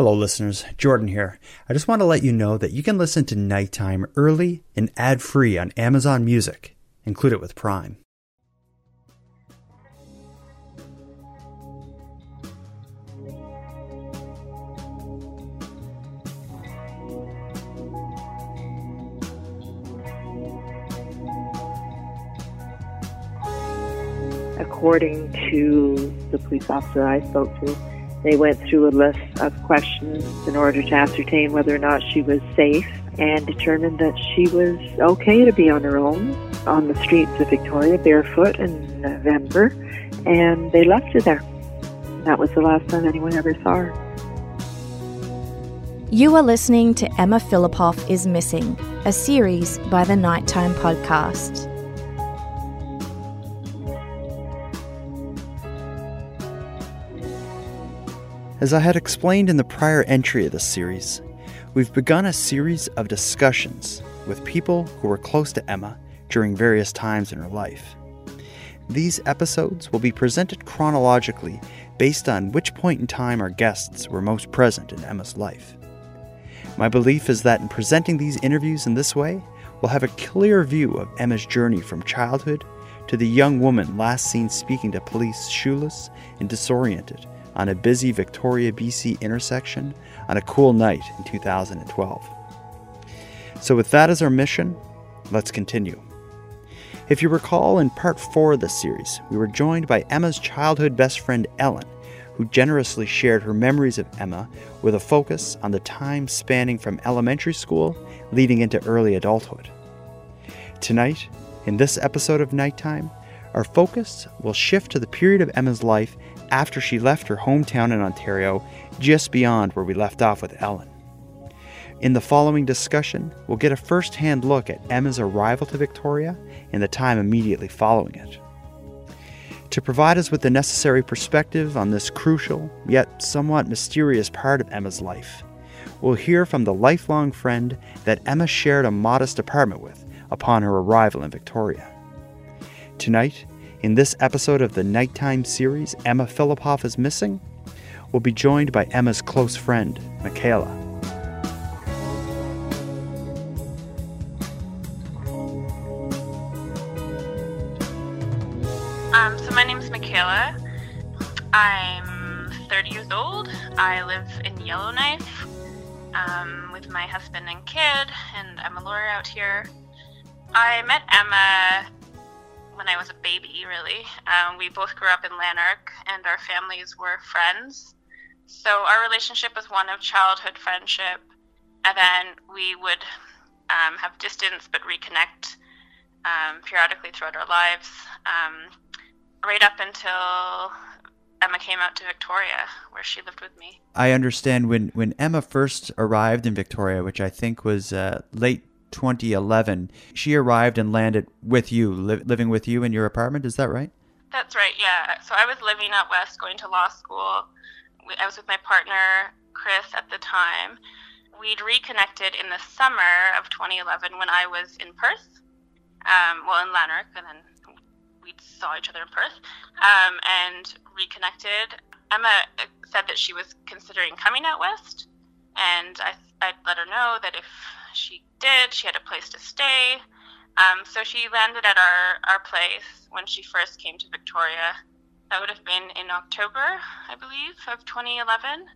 Hello, listeners. Jordan here. I just want to let you know that you can listen to Nighttime early and ad free on Amazon Music. Include it with Prime. According to the police officer I spoke to, they went through a list of questions in order to ascertain whether or not she was safe and determined that she was okay to be on her own on the streets of Victoria barefoot in November, and they left her there. That was the last time anyone ever saw her. You are listening to Emma Fillipoff is Missing, a series by the Nighttime Podcast. As I had explained in the prior entry of this series, we've begun a series of discussions with people who were close to Emma during various times in her life. These episodes will be presented chronologically based on which point in time our guests were most present in Emma's life. My belief is that in presenting these interviews in this way, we'll have a clear view of Emma's journey from childhood to the young woman last seen speaking to police shoeless and disoriented on a busy Victoria, BC intersection on a cool night in 2012. So, with that as our mission, let's continue. If you recall, in part four of this series, we were joined by Emma's childhood best friend Ellen, who generously shared her memories of Emma with a focus on the time spanning from elementary school leading into early adulthood. Tonight, in this episode of Nighttime, our focus will shift to the period of Emma's life after she left her hometown in Ontario, just beyond where we left off with Ellen. In the following discussion, we'll get a first hand look at Emma's arrival to Victoria and the time immediately following it. To provide us with the necessary perspective on this crucial, yet somewhat mysterious part of Emma's life, we'll hear from the lifelong friend that Emma shared a modest apartment with upon her arrival in Victoria. Tonight, in this episode of the Nighttime series, Emma Fillipoff is Missing, we'll be joined by Emma's close friend, Mikaela. In Lanark, and our families were friends. So our relationship was one of childhood friendship, and then we would um, have distance but reconnect um, periodically throughout our lives, um, right up until Emma came out to Victoria, where she lived with me. I understand when, when Emma first arrived in Victoria, which I think was uh, late 2011. She arrived and landed with you, li- living with you in your apartment. Is that right? That's right, yeah. So I was living out west, going to law school. I was with my partner, Chris, at the time. We'd reconnected in the summer of 2011 when I was in Perth, um, well, in Lanark, and then we saw each other in Perth um, and reconnected. Emma said that she was considering coming out west, and I, I'd let her know that if she did. She had a place to stay. Um, so she landed at our, our place when she first came to Victoria. That would have been in October, I believe, of 2011.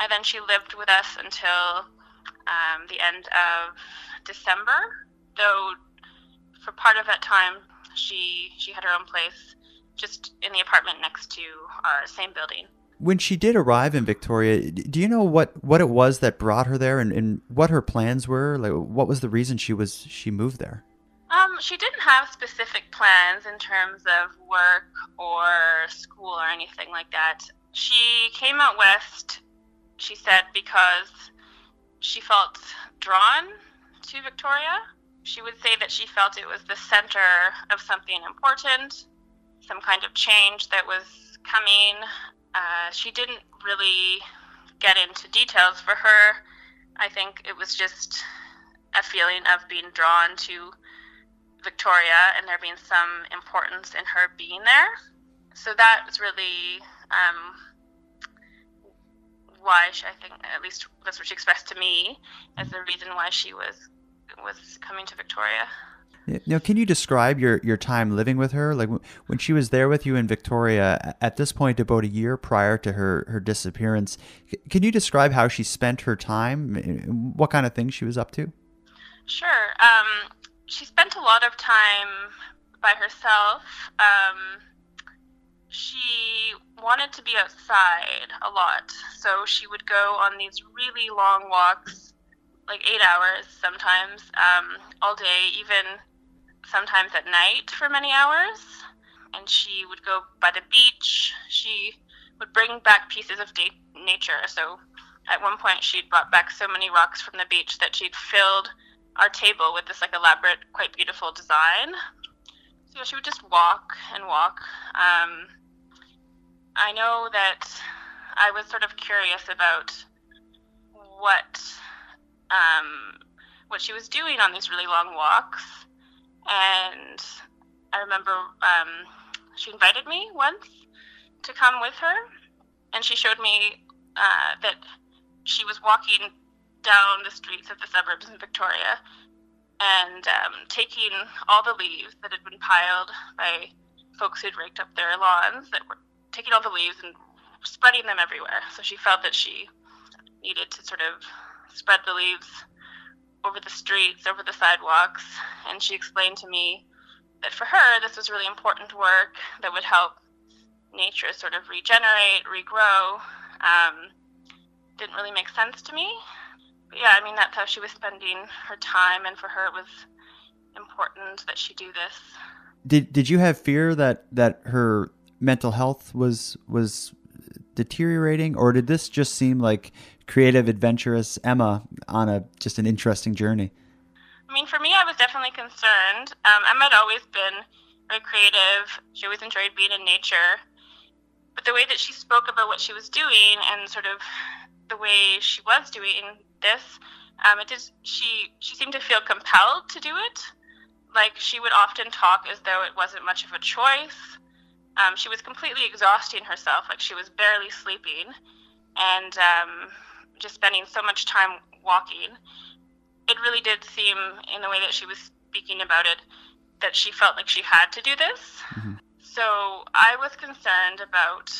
And then she lived with us until um, the end of December, though for part of that time, she, she had her own place just in the apartment next to our same building when she did arrive in Victoria, do you know what, what it was that brought her there and, and what her plans were? Like, what was the reason she was she moved there? Um, she didn't have specific plans in terms of work or school or anything like that. She came out west, she said, because she felt drawn to Victoria. She would say that she felt it was the center of something important, some kind of change that was coming uh, she didn't really get into details. For her, I think it was just a feeling of being drawn to Victoria and there being some importance in her being there. So that was really um, why she, I think at least that's what she expressed to me as the reason why she was was coming to Victoria. Now, can you describe your, your time living with her? Like when she was there with you in Victoria, at this point, about a year prior to her, her disappearance, can you describe how she spent her time? What kind of things she was up to? Sure. Um, she spent a lot of time by herself. Um, she wanted to be outside a lot, so she would go on these really long walks, like eight hours sometimes, um, all day, even sometimes at night for many hours. And she would go by the beach. She would bring back pieces of nature. So at one point, she'd brought back so many rocks from the beach that she'd filled our table with this like elaborate, quite beautiful design. So she would just walk and walk. Um, I know that I was sort of curious about what um, what she was doing on these really long walks, and I remember um, she invited me once to come with her, and she showed me uh, that she was walking down the streets of the suburbs in Victoria and um, taking all the leaves that had been piled by folks who'd raked up their lawns that were taking all the leaves and spreading them everywhere. So she felt that she needed to sort of spread the leaves over the streets, over the sidewalks, and she explained to me that for her this was really important work that would help nature sort of regenerate, regrow. Um, didn't really make sense to me. Yeah, I mean that's how she was spending her time, and for her it was important that she do this. Did Did you have fear that that her mental health was was deteriorating, or did this just seem like creative, adventurous Emma on a just an interesting journey? I mean, for me, I was definitely concerned. Um, Emma had always been very creative. She always enjoyed being in nature, but the way that she spoke about what she was doing and sort of the way she was doing this, um, it did. She she seemed to feel compelled to do it. Like she would often talk as though it wasn't much of a choice. Um, she was completely exhausting herself, like she was barely sleeping, and um, just spending so much time walking. It really did seem, in the way that she was speaking about it, that she felt like she had to do this. Mm-hmm. So I was concerned about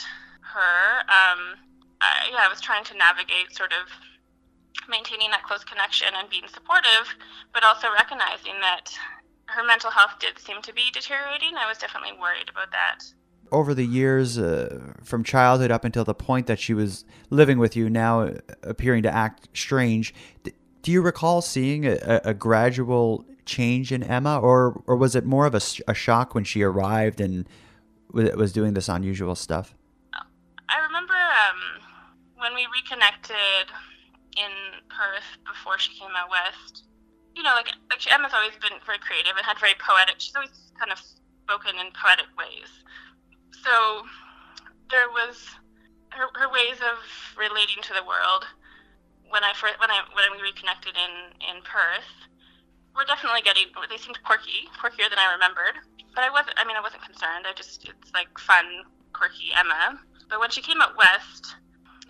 her. Um, I, yeah, I was trying to navigate sort of maintaining that close connection and being supportive, but also recognizing that her mental health did seem to be deteriorating. I was definitely worried about that over the years, uh, from childhood up until the point that she was living with you, now appearing to act strange, do you recall seeing a, a gradual change in Emma, or or was it more of a, a shock when she arrived and was doing this unusual stuff? I remember um, when we reconnected in Perth before she came out west. You know, like like Emma's always been very creative and had very poetic. She's always kind of spoken in poetic ways so there was her, her ways of relating to the world when I first when I when we reconnected in in Perth were definitely getting they seemed quirky quirkier than I remembered but I wasn't I mean I wasn't concerned I just it's like fun quirky Emma but when she came out west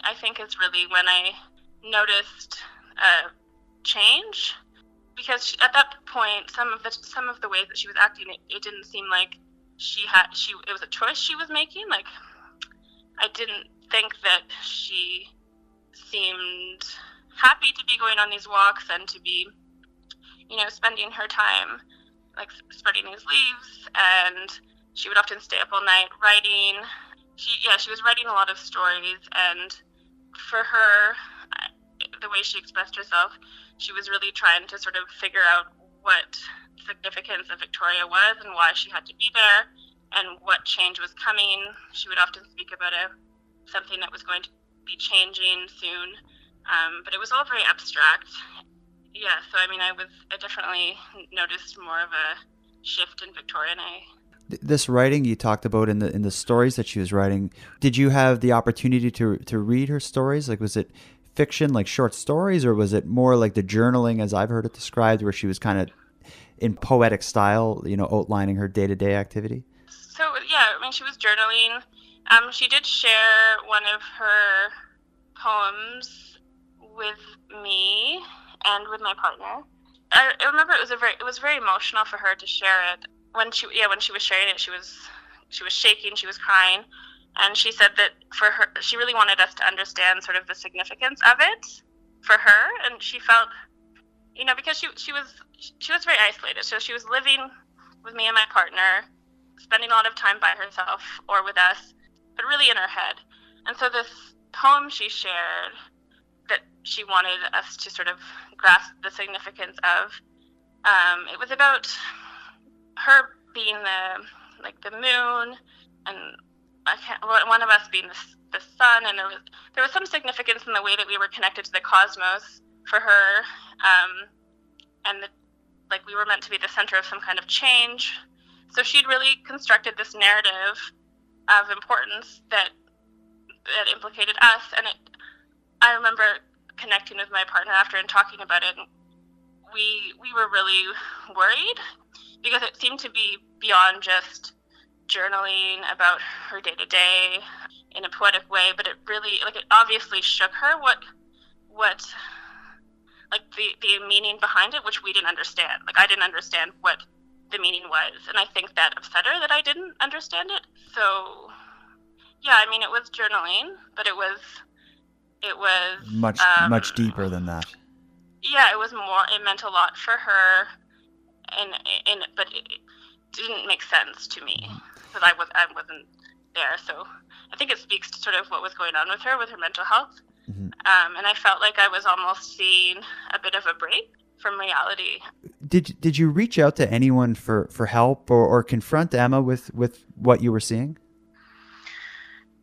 I think is really when I noticed a change? Because she, at that point some of the some of the ways that she was acting it, it didn't seem like she had she it was a choice she was making. Like i didn't think that she seemed happy to be going on these walks and to be you know spending her time like spreading these leaves. And she would often stay up all night writing. She yeah she was writing a lot of stories. And for her the way she expressed herself she was really trying to sort of figure out what significance of Victoria was and why she had to be there and what change was coming. She would often speak about a something that was going to be changing soon, um, but it was all very abstract. Yeah, so I mean, I was I definitely noticed more of a shift in Victoria, and I this writing you talked about in the in the stories that she was writing did you have the opportunity to to read her stories like was it fiction like short stories or was it more like the journaling as i've heard it described where she was kind of in poetic style, you know, outlining her day to day activity? So yeah, I mean, she was journaling. Um, she did share one of her poems with me and with my partner. I, I remember it was a very it was very emotional for her to share it. When she yeah when she was sharing it, she was she was shaking, she was crying, and she said that for her she really wanted us to understand sort of the significance of it for her, and she felt you know because she she was she was very isolated, so she was living with me and my partner, spending a lot of time by herself or with us, but really in her head. And so this poem she shared that she wanted us to sort of grasp the significance of. Um, it was about her being the like the moon, and one of us being the, the sun, and there was there was some significance in the way that we were connected to the cosmos for her, um, and the, like we were meant to be the center of some kind of change. So she'd really constructed this narrative of importance that that implicated us, and it. I remember connecting with my partner after and talking about it. We we were really worried because it seemed to be beyond just journaling about her day to day in a poetic way, but it really like it obviously shook her what what like the the meaning behind it, which we didn't understand. Like I didn't understand what the meaning was, and I think that upset her that I didn't understand it. So yeah, I mean it was journaling, but it was it was much um, much deeper than that. Yeah, it was more. It meant a lot for her, and and but it, it didn't make sense to me because I was I wasn't there. So I think it speaks to sort of what was going on with her with her mental health, mm-hmm. um, and I felt like I was almost seeing a bit of a break from reality. Did did you reach out to anyone for, for help or, or confront Emma with, with what you were seeing?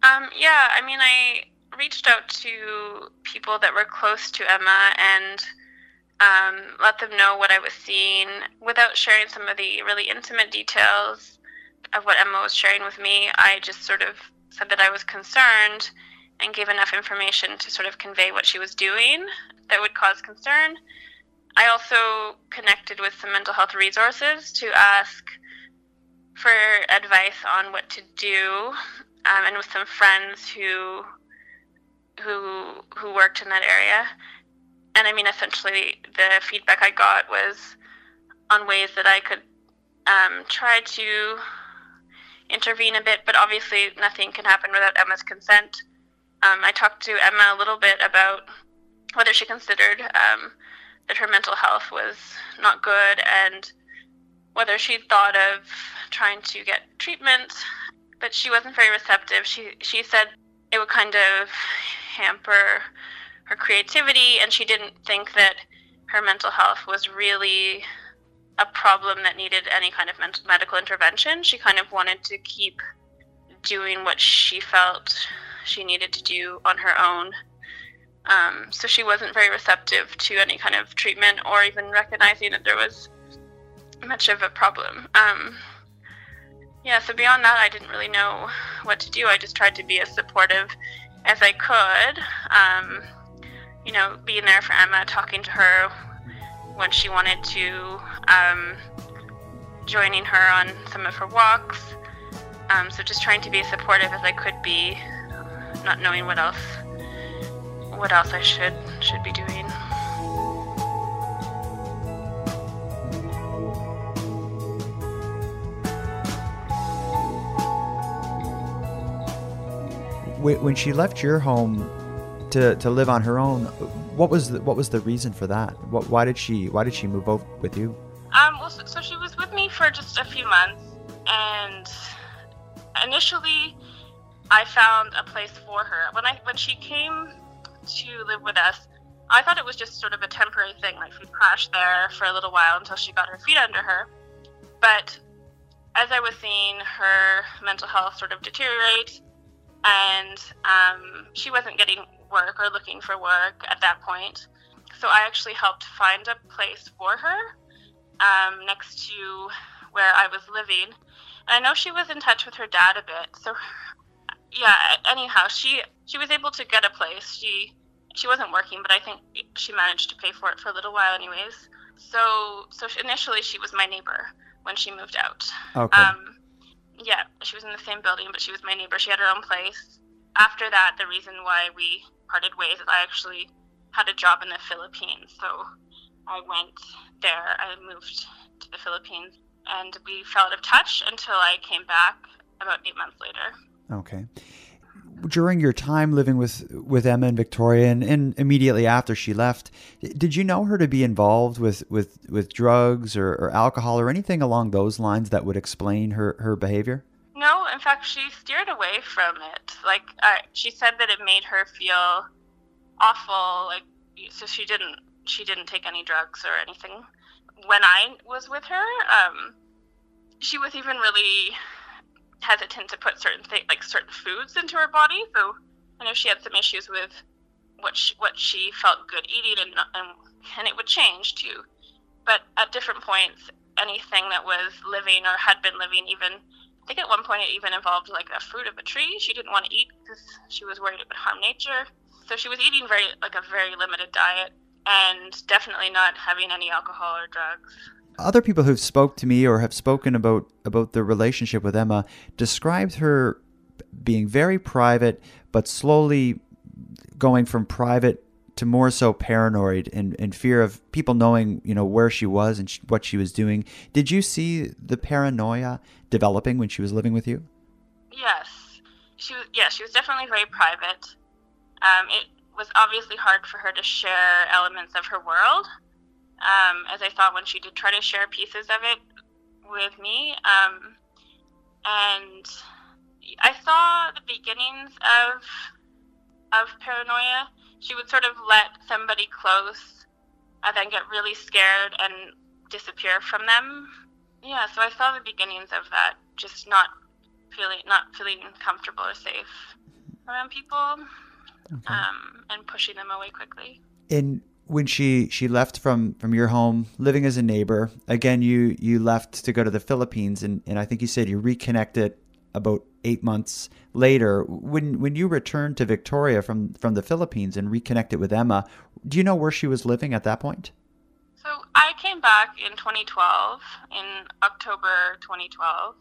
Um, yeah, I mean, I reached out to people that were close to Emma and um, let them know what I was seeing without sharing some of the really intimate details of what Emma was sharing with me. I just sort of said that I was concerned and gave enough information to sort of convey what she was doing that would cause concern. I also connected with some mental health resources to ask for advice on what to do, um, and with some friends who who who worked in that area. And I mean, essentially, the feedback I got was on ways that I could um, try to intervene a bit, but obviously, nothing can happen without Emma's consent. Um, I talked to Emma a little bit about whether she considered um, that her mental health was not good and whether she thought of trying to get treatment, but she wasn't very receptive. She she said it would kind of hamper her creativity, and she didn't think that her mental health was really a problem that needed any kind of mental, medical intervention. She kind of wanted to keep doing what she felt she needed to do on her own. Um, so she wasn't very receptive to any kind of treatment or even recognizing that there was much of a problem. Um, yeah, so beyond that, I didn't really know what to do. I just tried to be as supportive as I could. Um, you know, being there for Emma, talking to her when she wanted to, um, joining her on some of her walks. Um, so just trying to be as supportive as I could be, not knowing what else what else I should should be doing. when she left your home to, to live on her own, what was the, what was the reason for that? What, why did she why did she move over with you? Um, well, so, so she was with me for just a few months, and initially, I found a place for her. When I when she came to live with us, I thought it was just sort of a temporary thing, like she'd crash there for a little while until she got her feet under her. But as I was seeing her mental health sort of deteriorate, and um, she wasn't getting work or looking for work at that point. So I actually helped find a place for her um, next to where I was living. And I know she was in touch with her dad a bit. So yeah, anyhow, she she was able to get a place. She she wasn't working, but I think she managed to pay for it for a little while, anyways. So so initially she was my neighbor when she moved out. Okay. Um, yeah, she was in the same building, but she was my neighbor. She had her own place. After that, the reason why we parted ways I actually had a job in the Philippines. So I went there. I moved to the Philippines and we fell out of touch until I came back about eight months later. Okay. During your time living with, with Emma and Victoria and, and immediately after she left, did you know her to be involved with, with, with drugs or, or alcohol or anything along those lines that would explain her, her behavior? No, in fact, she steered away from it. Like, uh, she said that it made her feel awful. Like, so she didn't she didn't take any drugs or anything. When I was with her, um, she was even really hesitant to put certain things, like certain foods, into her body. So I know she had some issues with what she, what she felt good eating, and, and and it would change too. But at different points, anything that was living or had been living, even I think at one point it even involved like a fruit of a tree. She didn't want to eat because she was worried it would harm nature. So she was eating very like a very limited diet and definitely not having any alcohol or drugs. Other people who've spoke to me or have spoken about about the relationship with Emma described her being very private, but slowly going from private to more so paranoid and, and fear of people knowing, you know, where she was and sh- what she was doing. Did you see the paranoia developing when she was living with you? Yes, she was. Yeah, she was definitely very private. Um, it was obviously hard for her to share elements of her world, um, as I thought when she did try to share pieces of it with me. Um, and I saw the beginnings of of paranoia. She would sort of let somebody close and then get really scared and disappear from them. Yeah, so I saw the beginnings of that, just not feeling not feeling comfortable or safe around people okay. um, and pushing them away quickly. And when she she left from from your home, living as a neighbor, again you you left to go to the Philippines, and and I think you said you reconnected about eight months later. When when you returned to Victoria from from the Philippines and reconnected with Emma, do you know where she was living at that point? So I came back in 2012, in October 2012.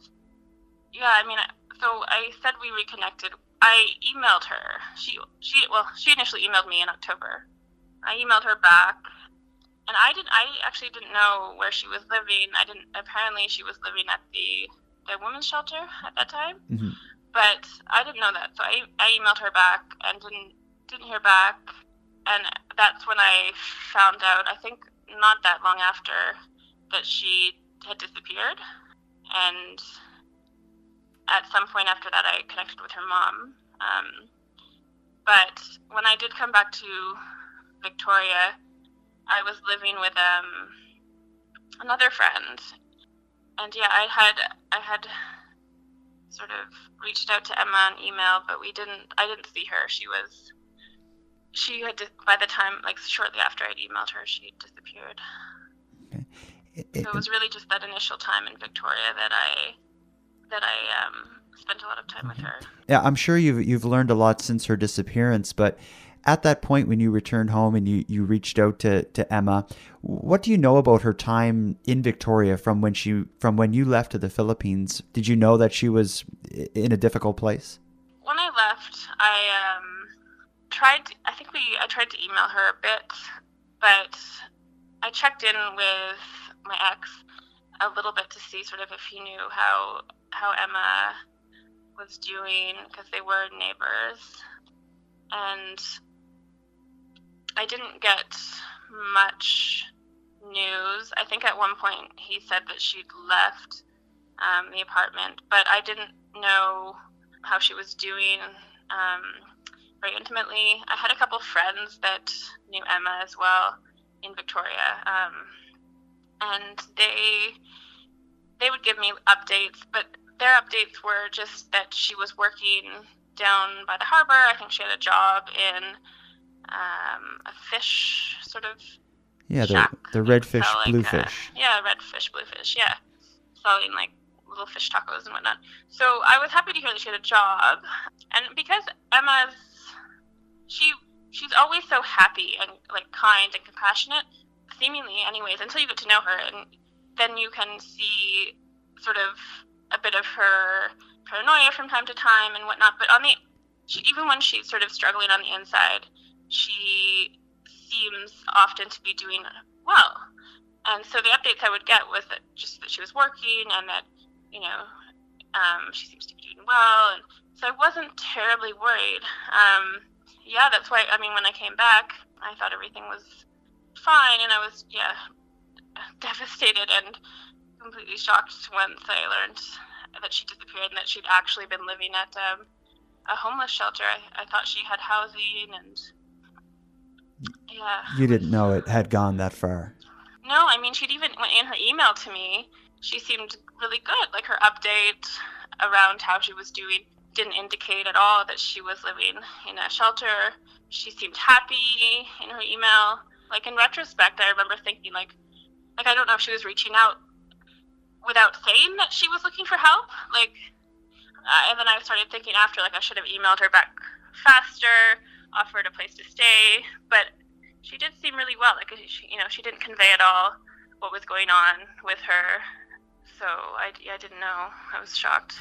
Yeah, I mean, so I said we reconnected I emailed her. She she well, she initially emailed me in October. I emailed her back, and I didn't. I actually didn't know where she was living. I didn't. Apparently, she was living at the the women's shelter at that time, mm-hmm. But I didn't know that. So I I emailed her back and didn't didn't hear back, and that's when I found out. I think not that long after that she had disappeared, and at some point after that, I connected with her mom. Um, but when I did come back to Victoria, I was living with um, another friend, and yeah, I had I had sort of reached out to Emma on email, but we didn't. I didn't see her. She was she had by the time like shortly after I'd emailed her, she disappeared. Okay. It, it, so it was really just that initial time in Victoria that I that I um, spent a lot of time with her. Yeah, I'm sure you've you've learned a lot since her disappearance, but at that point when you returned home and you, you reached out to, to Emma, what do you know about her time in Victoria from when she from when you left to the Philippines? Did you know that she was in a difficult place? When I left, I um, tried. I think we I tried to email her a bit, but I checked in with my ex a little bit to see sort of if he knew how how Emma was doing because they were neighbors, and I didn't get much news. I think at one point he said that she'd left um, the apartment, but I didn't know how she was doing um, very intimately. I had a couple friends that knew Emma as well in Victoria. Um, and they they would give me updates, but their updates were just that she was working down by the harbor. I think she had a job in um, a fish sort of yeah, the the redfish, like bluefish. Uh, a, yeah, redfish, bluefish. Yeah, selling like little fish tacos and whatnot. So I was happy to hear that she had a job, and because Emma's she she's always so happy and like kind and compassionate seemingly anyways until you get to know her and then you can see sort of a bit of her paranoia from time to time and whatnot but on the she, even when she's sort of struggling on the inside, she seems often to be doing well. And so the updates I would get was that just that she was working and that, you know, um, she seems to be doing well. And so I wasn't terribly worried. Um, yeah, that's why, I mean, when I came back, I thought everything was fine. And I was, yeah, devastated and completely shocked once I learned that she disappeared and that she'd actually been living at um, a homeless shelter. I, I thought she had housing and yeah. You didn't know it had gone that far. No, I mean she'd even went in her email to me, she seemed really good. Like her update around how she was doing didn't indicate at all that she was living in a shelter. She seemed happy in her email. Like in retrospect, I remember thinking like, like I don't know if she was reaching out without saying that she was looking for help. Like, uh, and then I started thinking after like I should have emailed her back faster, offered a place to stay, but she did seem really well. Like she, you know, she didn't convey at all what was going on with her. So I, I didn't know. I was shocked.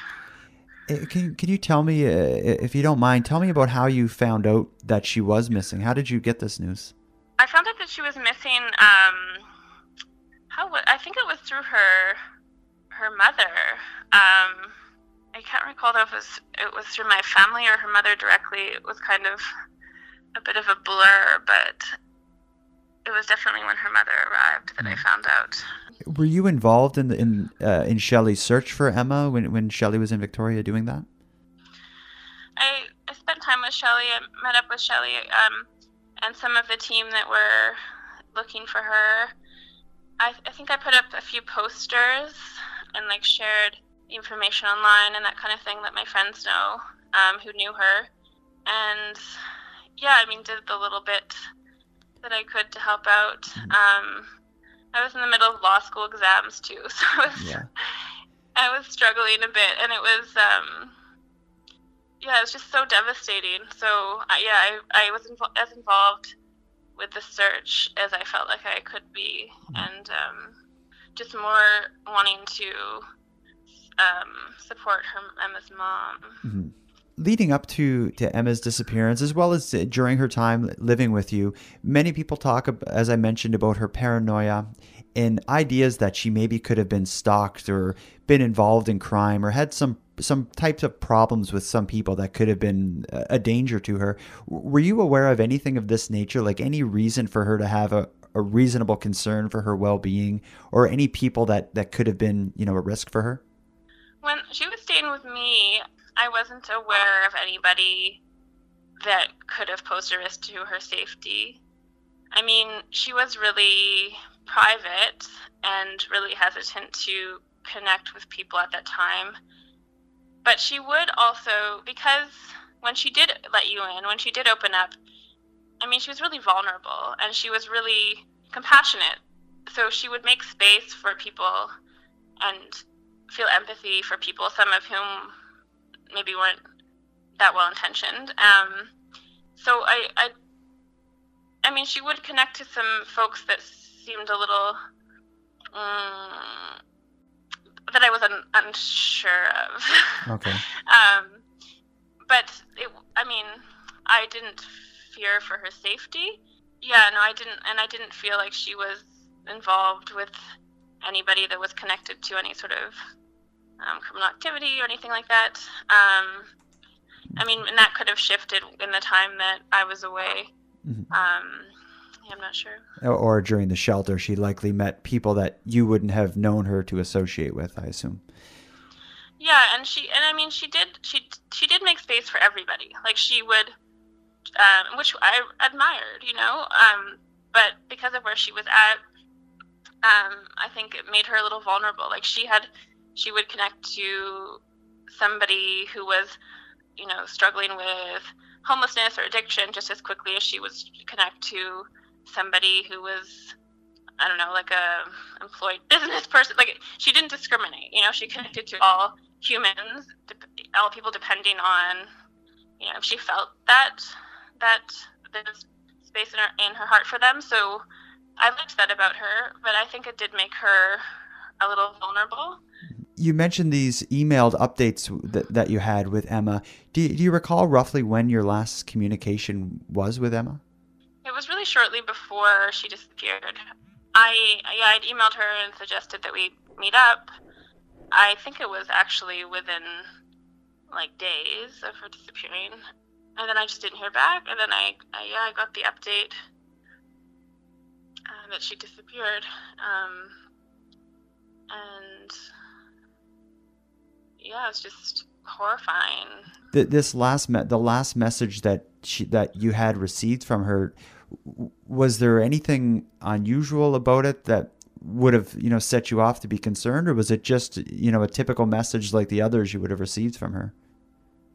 Eh, can can you tell me, uh, if you don't mind, tell me about how you found out that she was missing? How did you get this news? I found out that she was missing. Um, how I think it was through her her mother. Um, I can't recall if it was it was through my family or her mother directly. It was kind of a bit of a blur, but it was definitely when her mother arrived that I hmm. found out. Were you involved in the, in uh, in Shelley's search for Emma when when Shelley was in Victoria doing that? I I spent time with Shelley. I met up with Shelley um, and some of the team that were looking for her. I, I think I put up a few posters and like shared information online and that kind of thing that my friends know um, who knew her. And yeah, I mean, did the little bit that I could to help out. Mm-hmm. Um, I was in the middle of law school exams too, so I was, yeah. I was struggling a bit, and it was um, yeah, it was just so devastating. So uh, yeah, I, I was invo- as involved with the search as I felt like I could be, mm-hmm. and um, just more wanting to um, support her Emma's mom. Mm-hmm leading up to, to Emma's disappearance, as well as uh, during her time living with you, many people talk, as I mentioned, about her paranoia and ideas that she maybe could have been stalked or been involved in crime or had some some types of problems with some people that could have been a danger to her. Were you aware of anything of this nature, like any reason for her to have a, a reasonable concern for her well-being or any people that, that could have been, you know, a risk for her? When she was staying with me, I wasn't aware of anybody that could have posed a risk to her safety. I mean, she was really private and really hesitant to connect with people at that time. But she would also, because when she did let you in, when she did open up, I mean, she was really vulnerable and she was really compassionate. So she would make space for people and feel empathy for people, some of whom maybe weren't that well intentioned. Um, so I, I, I mean, she would connect to some folks that seemed a little um, that I was un- unsure of. Okay. um, but it, I mean, I didn't fear for her safety. Yeah, no, I didn't, and I didn't feel like she was involved with anybody that was connected to any sort of um, criminal activity or anything like that. Um, I mean, and that could have shifted in the time that I was away. Mm-hmm. Um, yeah, I'm not sure. Or during the shelter, she likely met people that you wouldn't have known her to associate with. I assume. Yeah, and she and I mean she did she she did make space for everybody. Like she would, um, which I admired, you know. Um, but because of where she was at, um, I think it made her a little vulnerable. Like she had she would connect to somebody who was, you know, struggling with homelessness or addiction just as quickly as she would connect to somebody who was I don't know, like a employed business person. Like she didn't discriminate. You know, she connected to all humans, all people, depending on, you know, if she felt that that there's space in her in her heart for them. So I liked that about her, but I think it did make her a little vulnerable. You mentioned these emailed updates that, that you had with Emma. Do you, do you recall roughly when your last communication was with Emma? It was really shortly before she disappeared. I yeah, I'd emailed her and suggested that we meet up. I think it was actually within like days of her disappearing, and then I just didn't hear back. And then I, I yeah, I got the update uh, that she disappeared. Um, and yeah, it's just horrifying. The, this last me- the last message that she that you had received from her was there anything unusual about it that would have you know set you off to be concerned or was it just you know a typical message like the others you would have received from her?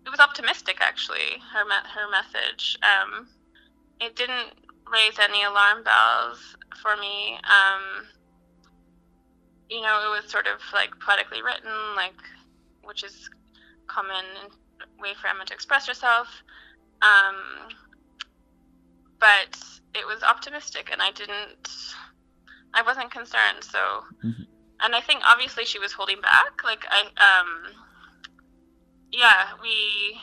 It was optimistic actually her me- her message. Um, it didn't raise any alarm bells for me. Um, you know it was sort of like poetically written like which is common way for Emma to express herself. Um, but it was optimistic, and I didn't, I wasn't concerned. So, mm-hmm. and I think obviously she was holding back. Like I, um, yeah, we,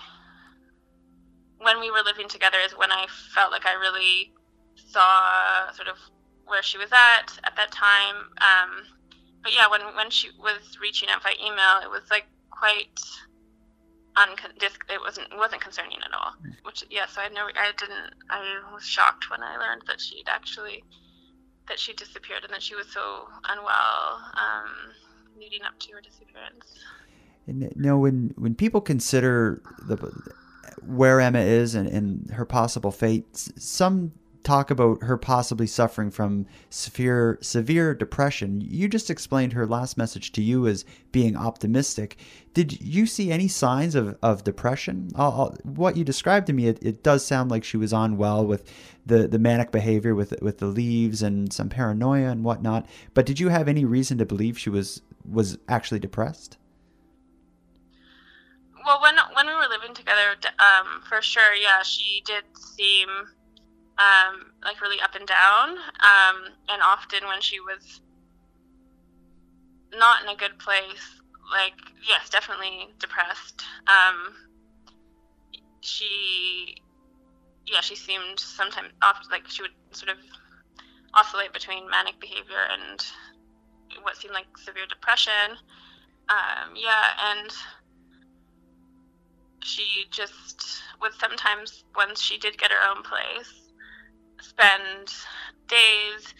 when we were living together, is when I felt like I really saw sort of where she was at at that time. Um, but yeah, when when she was reaching out by email, it was like quite uncon- it wasn't wasn't concerning at all. Which yeah, so I know I didn't. I was shocked when I learned that she'd actually that she disappeared and that she was so unwell um, leading up to her disappearance. And know, when when people consider the where Emma is and, and her possible fate, some talk about her possibly suffering from severe severe depression. You just explained her last message to you as being optimistic. Did you see any signs of, of depression? I'll, I'll, what you described to me, it, it does sound like she was on well with the, the manic behavior with with the leaves and some paranoia and whatnot. But did you have any reason to believe she was was actually depressed? Well, when when we were living together, um, for sure, yeah, she did seem um, like really up and down. Um, and often when she was not in a good place, like yes, definitely depressed. Um, she, yeah, she seemed sometimes often like she would sort of oscillate between manic behavior and what seemed like severe depression. Um, yeah, and she just would sometimes once she did get her own place spend days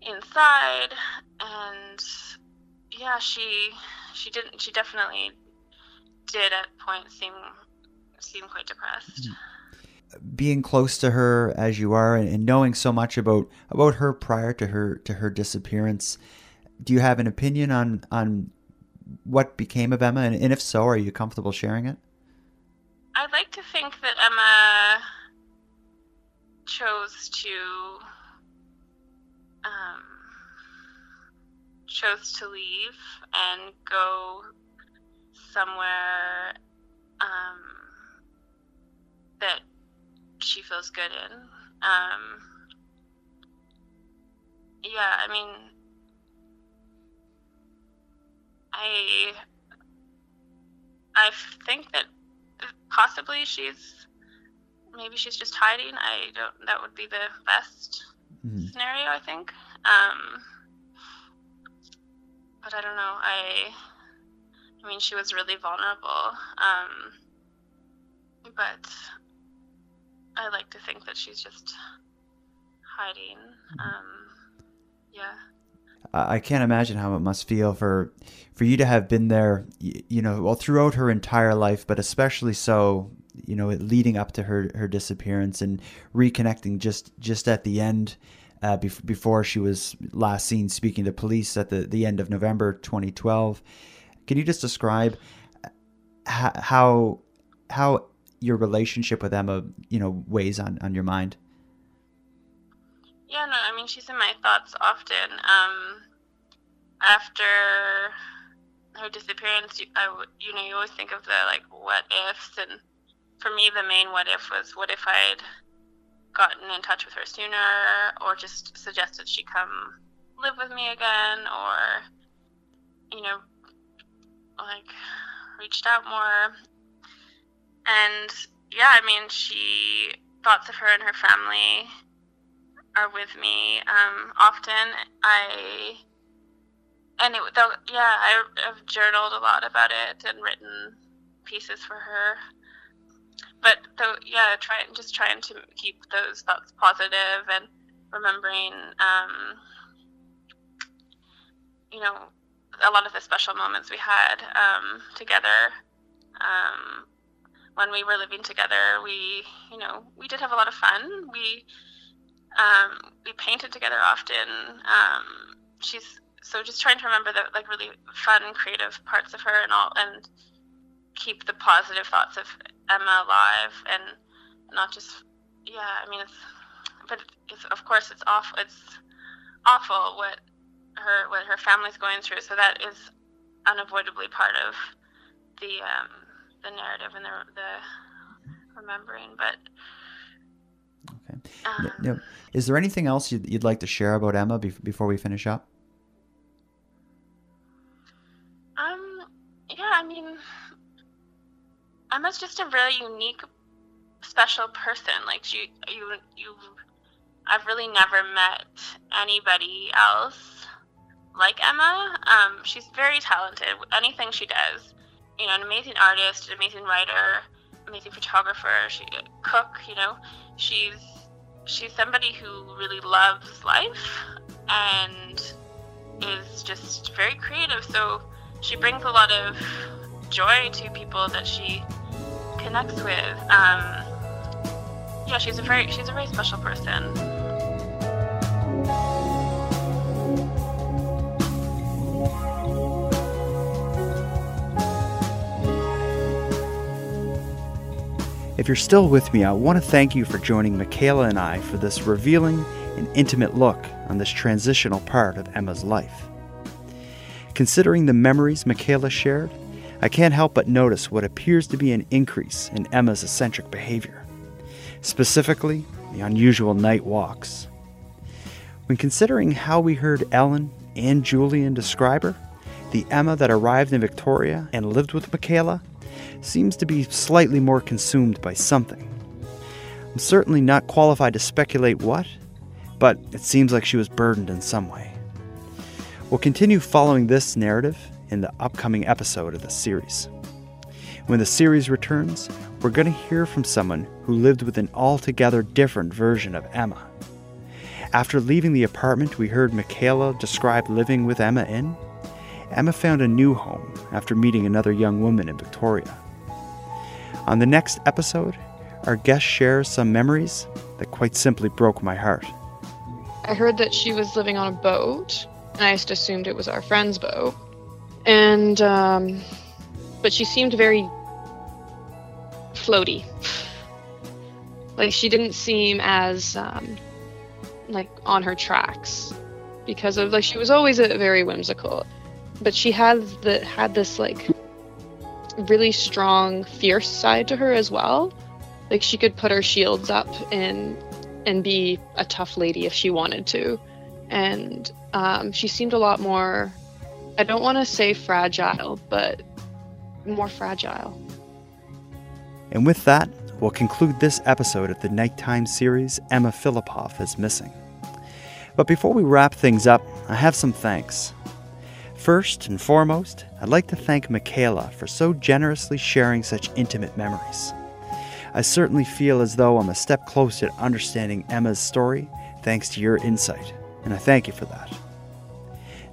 inside and yeah she she didn't she definitely did at points seem seem quite depressed. Being close to her as you are and, and knowing so much about about her prior to her to her disappearance do you have an opinion on on what became of Emma? And, and if so are you comfortable sharing it? I'd like to think that Emma chose to um, chose to leave and go somewhere um, that she feels good in. Um, yeah, I mean, I I think that possibly she's maybe she's just hiding. I don't. That would be the best mm-hmm. scenario, I think. Um, but I don't know. I. I mean, she was really vulnerable. Um, but I like to think that she's just hiding. Mm-hmm. Um, yeah. I can't imagine how it must feel for for you to have been there, you know, well throughout her entire life, but especially so you know, leading up to her her disappearance and reconnecting just just at the end. Uh, before she was last seen speaking to police at the, the end of November 2012. Can you just describe how how your relationship with Emma, you know, weighs on, on your mind? Yeah, no, I mean, she's in my thoughts often. Um, after her disappearance, you, I, you know, you always think of the like what ifs and for me, the main what if was what if I'd gotten in touch with her sooner or just suggested she come live with me again or, you know, like reached out more. And yeah, I mean, she thoughts of her and her family are with me um, often. I and it, yeah, I, I've journaled a lot about it and written pieces for her. But though, yeah, trying just trying to keep those thoughts positive and remembering, um, you know, a lot of the special moments we had um, together. Um, when we were living together, we, you know, we did have a lot of fun. We um, we painted together often. Um, she's so just trying to remember the like really fun, creative parts of her and all, and keep the positive thoughts of Emma alive, and not just yeah. I mean, it's but it's of course it's awful. It's awful what her what her family's going through. So that is unavoidably part of the um, the narrative and the the remembering. But okay, um, now, is there anything else you'd, you'd like to share about Emma be- before we finish up? Um. Yeah. I mean, Emma's just a really unique, special person. Like you, you, you. I've really never met anybody else like Emma. Um, she's very talented. Anything she does, you know, an amazing artist, an amazing writer, amazing photographer. She cook. You know, she's she's somebody who really loves life and is just very creative. So she brings a lot of joy to people that she connects with. Um, yeah, she's a very she's a very special person. If you're still with me, I want to thank you for joining Mikaela and I for this revealing and intimate look on this transitional part of Emma's life. Considering the memories Mikaela shared, I can't help but notice what appears to be an increase in Emma's eccentric behavior, specifically the unusual night walks. When considering how we heard Ellen and Julian describe her, the Emma that arrived in Victoria and lived with Mikaela seems to be slightly more consumed by something. I'm certainly not qualified to speculate what, but it seems like she was burdened in some way. We'll continue following this narrative in the upcoming episode of the series. When the series returns, we're going to hear from someone who lived with an altogether different version of Emma. After leaving the apartment we heard Mikaela describe living with Emma in, Emma found a new home after meeting another young woman in Victoria. On the next episode, our guest shares some memories that quite simply broke my heart. I heard that she was living on a boat, and I just assumed it was our friend's boat. And, um, but she seemed very floaty. like, she didn't seem as, um, like, on her tracks because of, like, she was always a, very whimsical. But she had the, had this, like, really strong, fierce side to her as well. Like she could put her shields up and and be a tough lady if she wanted to. And um, she seemed a lot more. I don't want to say fragile, but more fragile. And with that, we'll conclude this episode of the nighttime series Emma Fillipoff is Missing. But before we wrap things up, I have some thanks. First and foremost, I'd like to thank Mikaela for so generously sharing such intimate memories. I certainly feel as though I'm a step closer to understanding Emma's story thanks to your insight, and I thank you for that.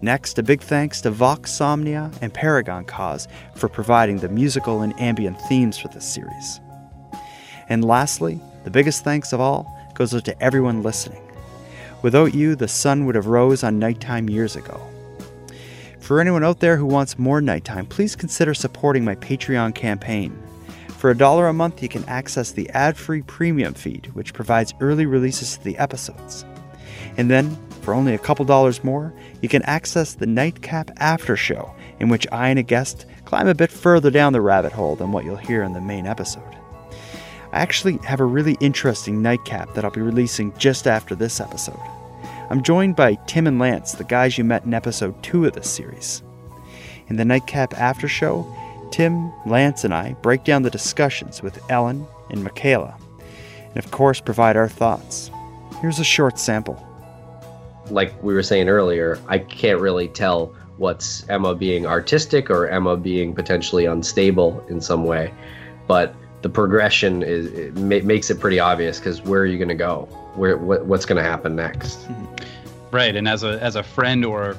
Next, a big thanks to Vox Somnia and Paragon Cause for providing the musical and ambient themes for this series. And lastly, the biggest thanks of all goes out to everyone listening. Without you, the sun would have rose on nighttime years ago. For anyone out there who wants more nighttime, please consider supporting my Patreon campaign. For a dollar a month, you can access the ad free premium feed, which provides early releases to the episodes. And then, for only a couple dollars more, you can access the Nightcap After Show, in which I and a guest climb a bit further down the rabbit hole than what you'll hear in the main episode. I actually have a really interesting nightcap that I'll be releasing just after this episode. I'm joined by Tim and Lance, the guys you met in episode 2 of this series. In the Nightcap After Show, Tim, Lance, and I break down the discussions with Ellen and Mikaela, and of course, provide our thoughts. Here's a short sample. Like we were saying earlier, I can't really tell what's Emma being artistic or Emma being potentially unstable in some way, but the progression is it ma- makes it pretty obvious because where are you going to go? Where what, what's going to happen next? Right, and as a as a friend or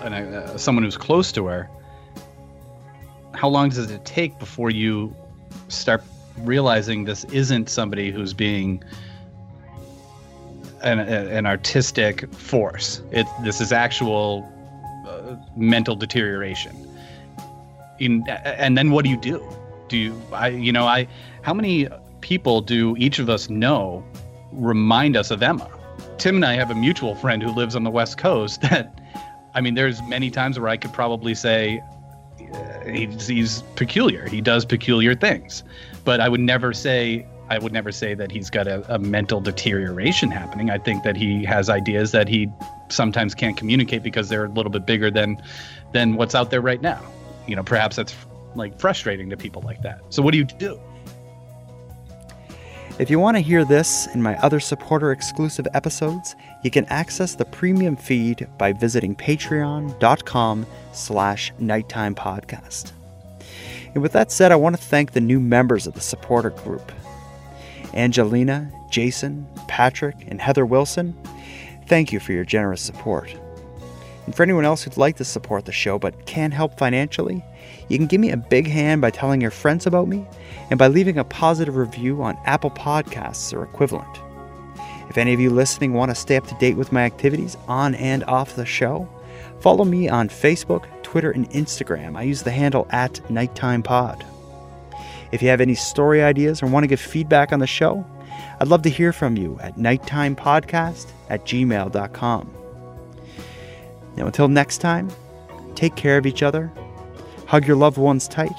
an, uh, someone who's close to her, how long does it take before you start realizing this isn't somebody who's being an, an artistic force? It this is actual uh, mental deterioration. In, and then what do you do? Do you I you know I how many people do each of us know remind us of Emma? Tim and I have a mutual friend who lives on the West Coast that I mean there's many times where I could probably say uh, he's, he's peculiar. He does peculiar things, but I would never say I would never say that he's got a, a, mental deterioration happening. I think that he has ideas that he sometimes can't communicate because they're a little bit bigger than than what's out there right now. You know, perhaps that's like frustrating to people like that. So what do you do? If you want to hear this and my other supporter exclusive episodes, you can access the premium feed by visiting patreon.com slash nighttime podcast. And with that said, I want to thank the new members of the supporter group. Angelina, Jason, Patrick, and Heather Wilson, thank you for your generous support. And for anyone else who'd like to support the show but can't help financially, you can give me a big hand by telling your friends about me and by leaving a positive review on Apple Podcasts or equivalent. If any of you listening want to stay up to date with my activities on and off the show, follow me on Facebook, Twitter, and Instagram. I use the handle at NighttimePod. If you have any story ideas or want to give feedback on the show, I'd love to hear from you at nighttimepodcast at gmail.com. Now, until next time, take care of each other, hug your loved ones tight,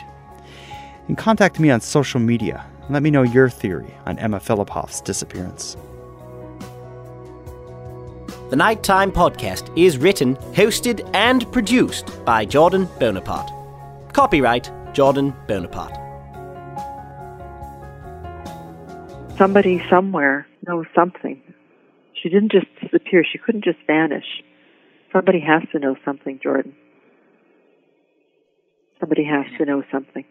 and contact me on social media and let me know your theory on Emma Fillipoff's disappearance. The Nighttime Podcast is written, hosted, and produced by Jordan Bonaparte. Copyright Jordan Bonaparte. Somebody somewhere knows something. She didn't just disappear, she couldn't just vanish. Somebody has to know something, Jordan. Somebody has to know something.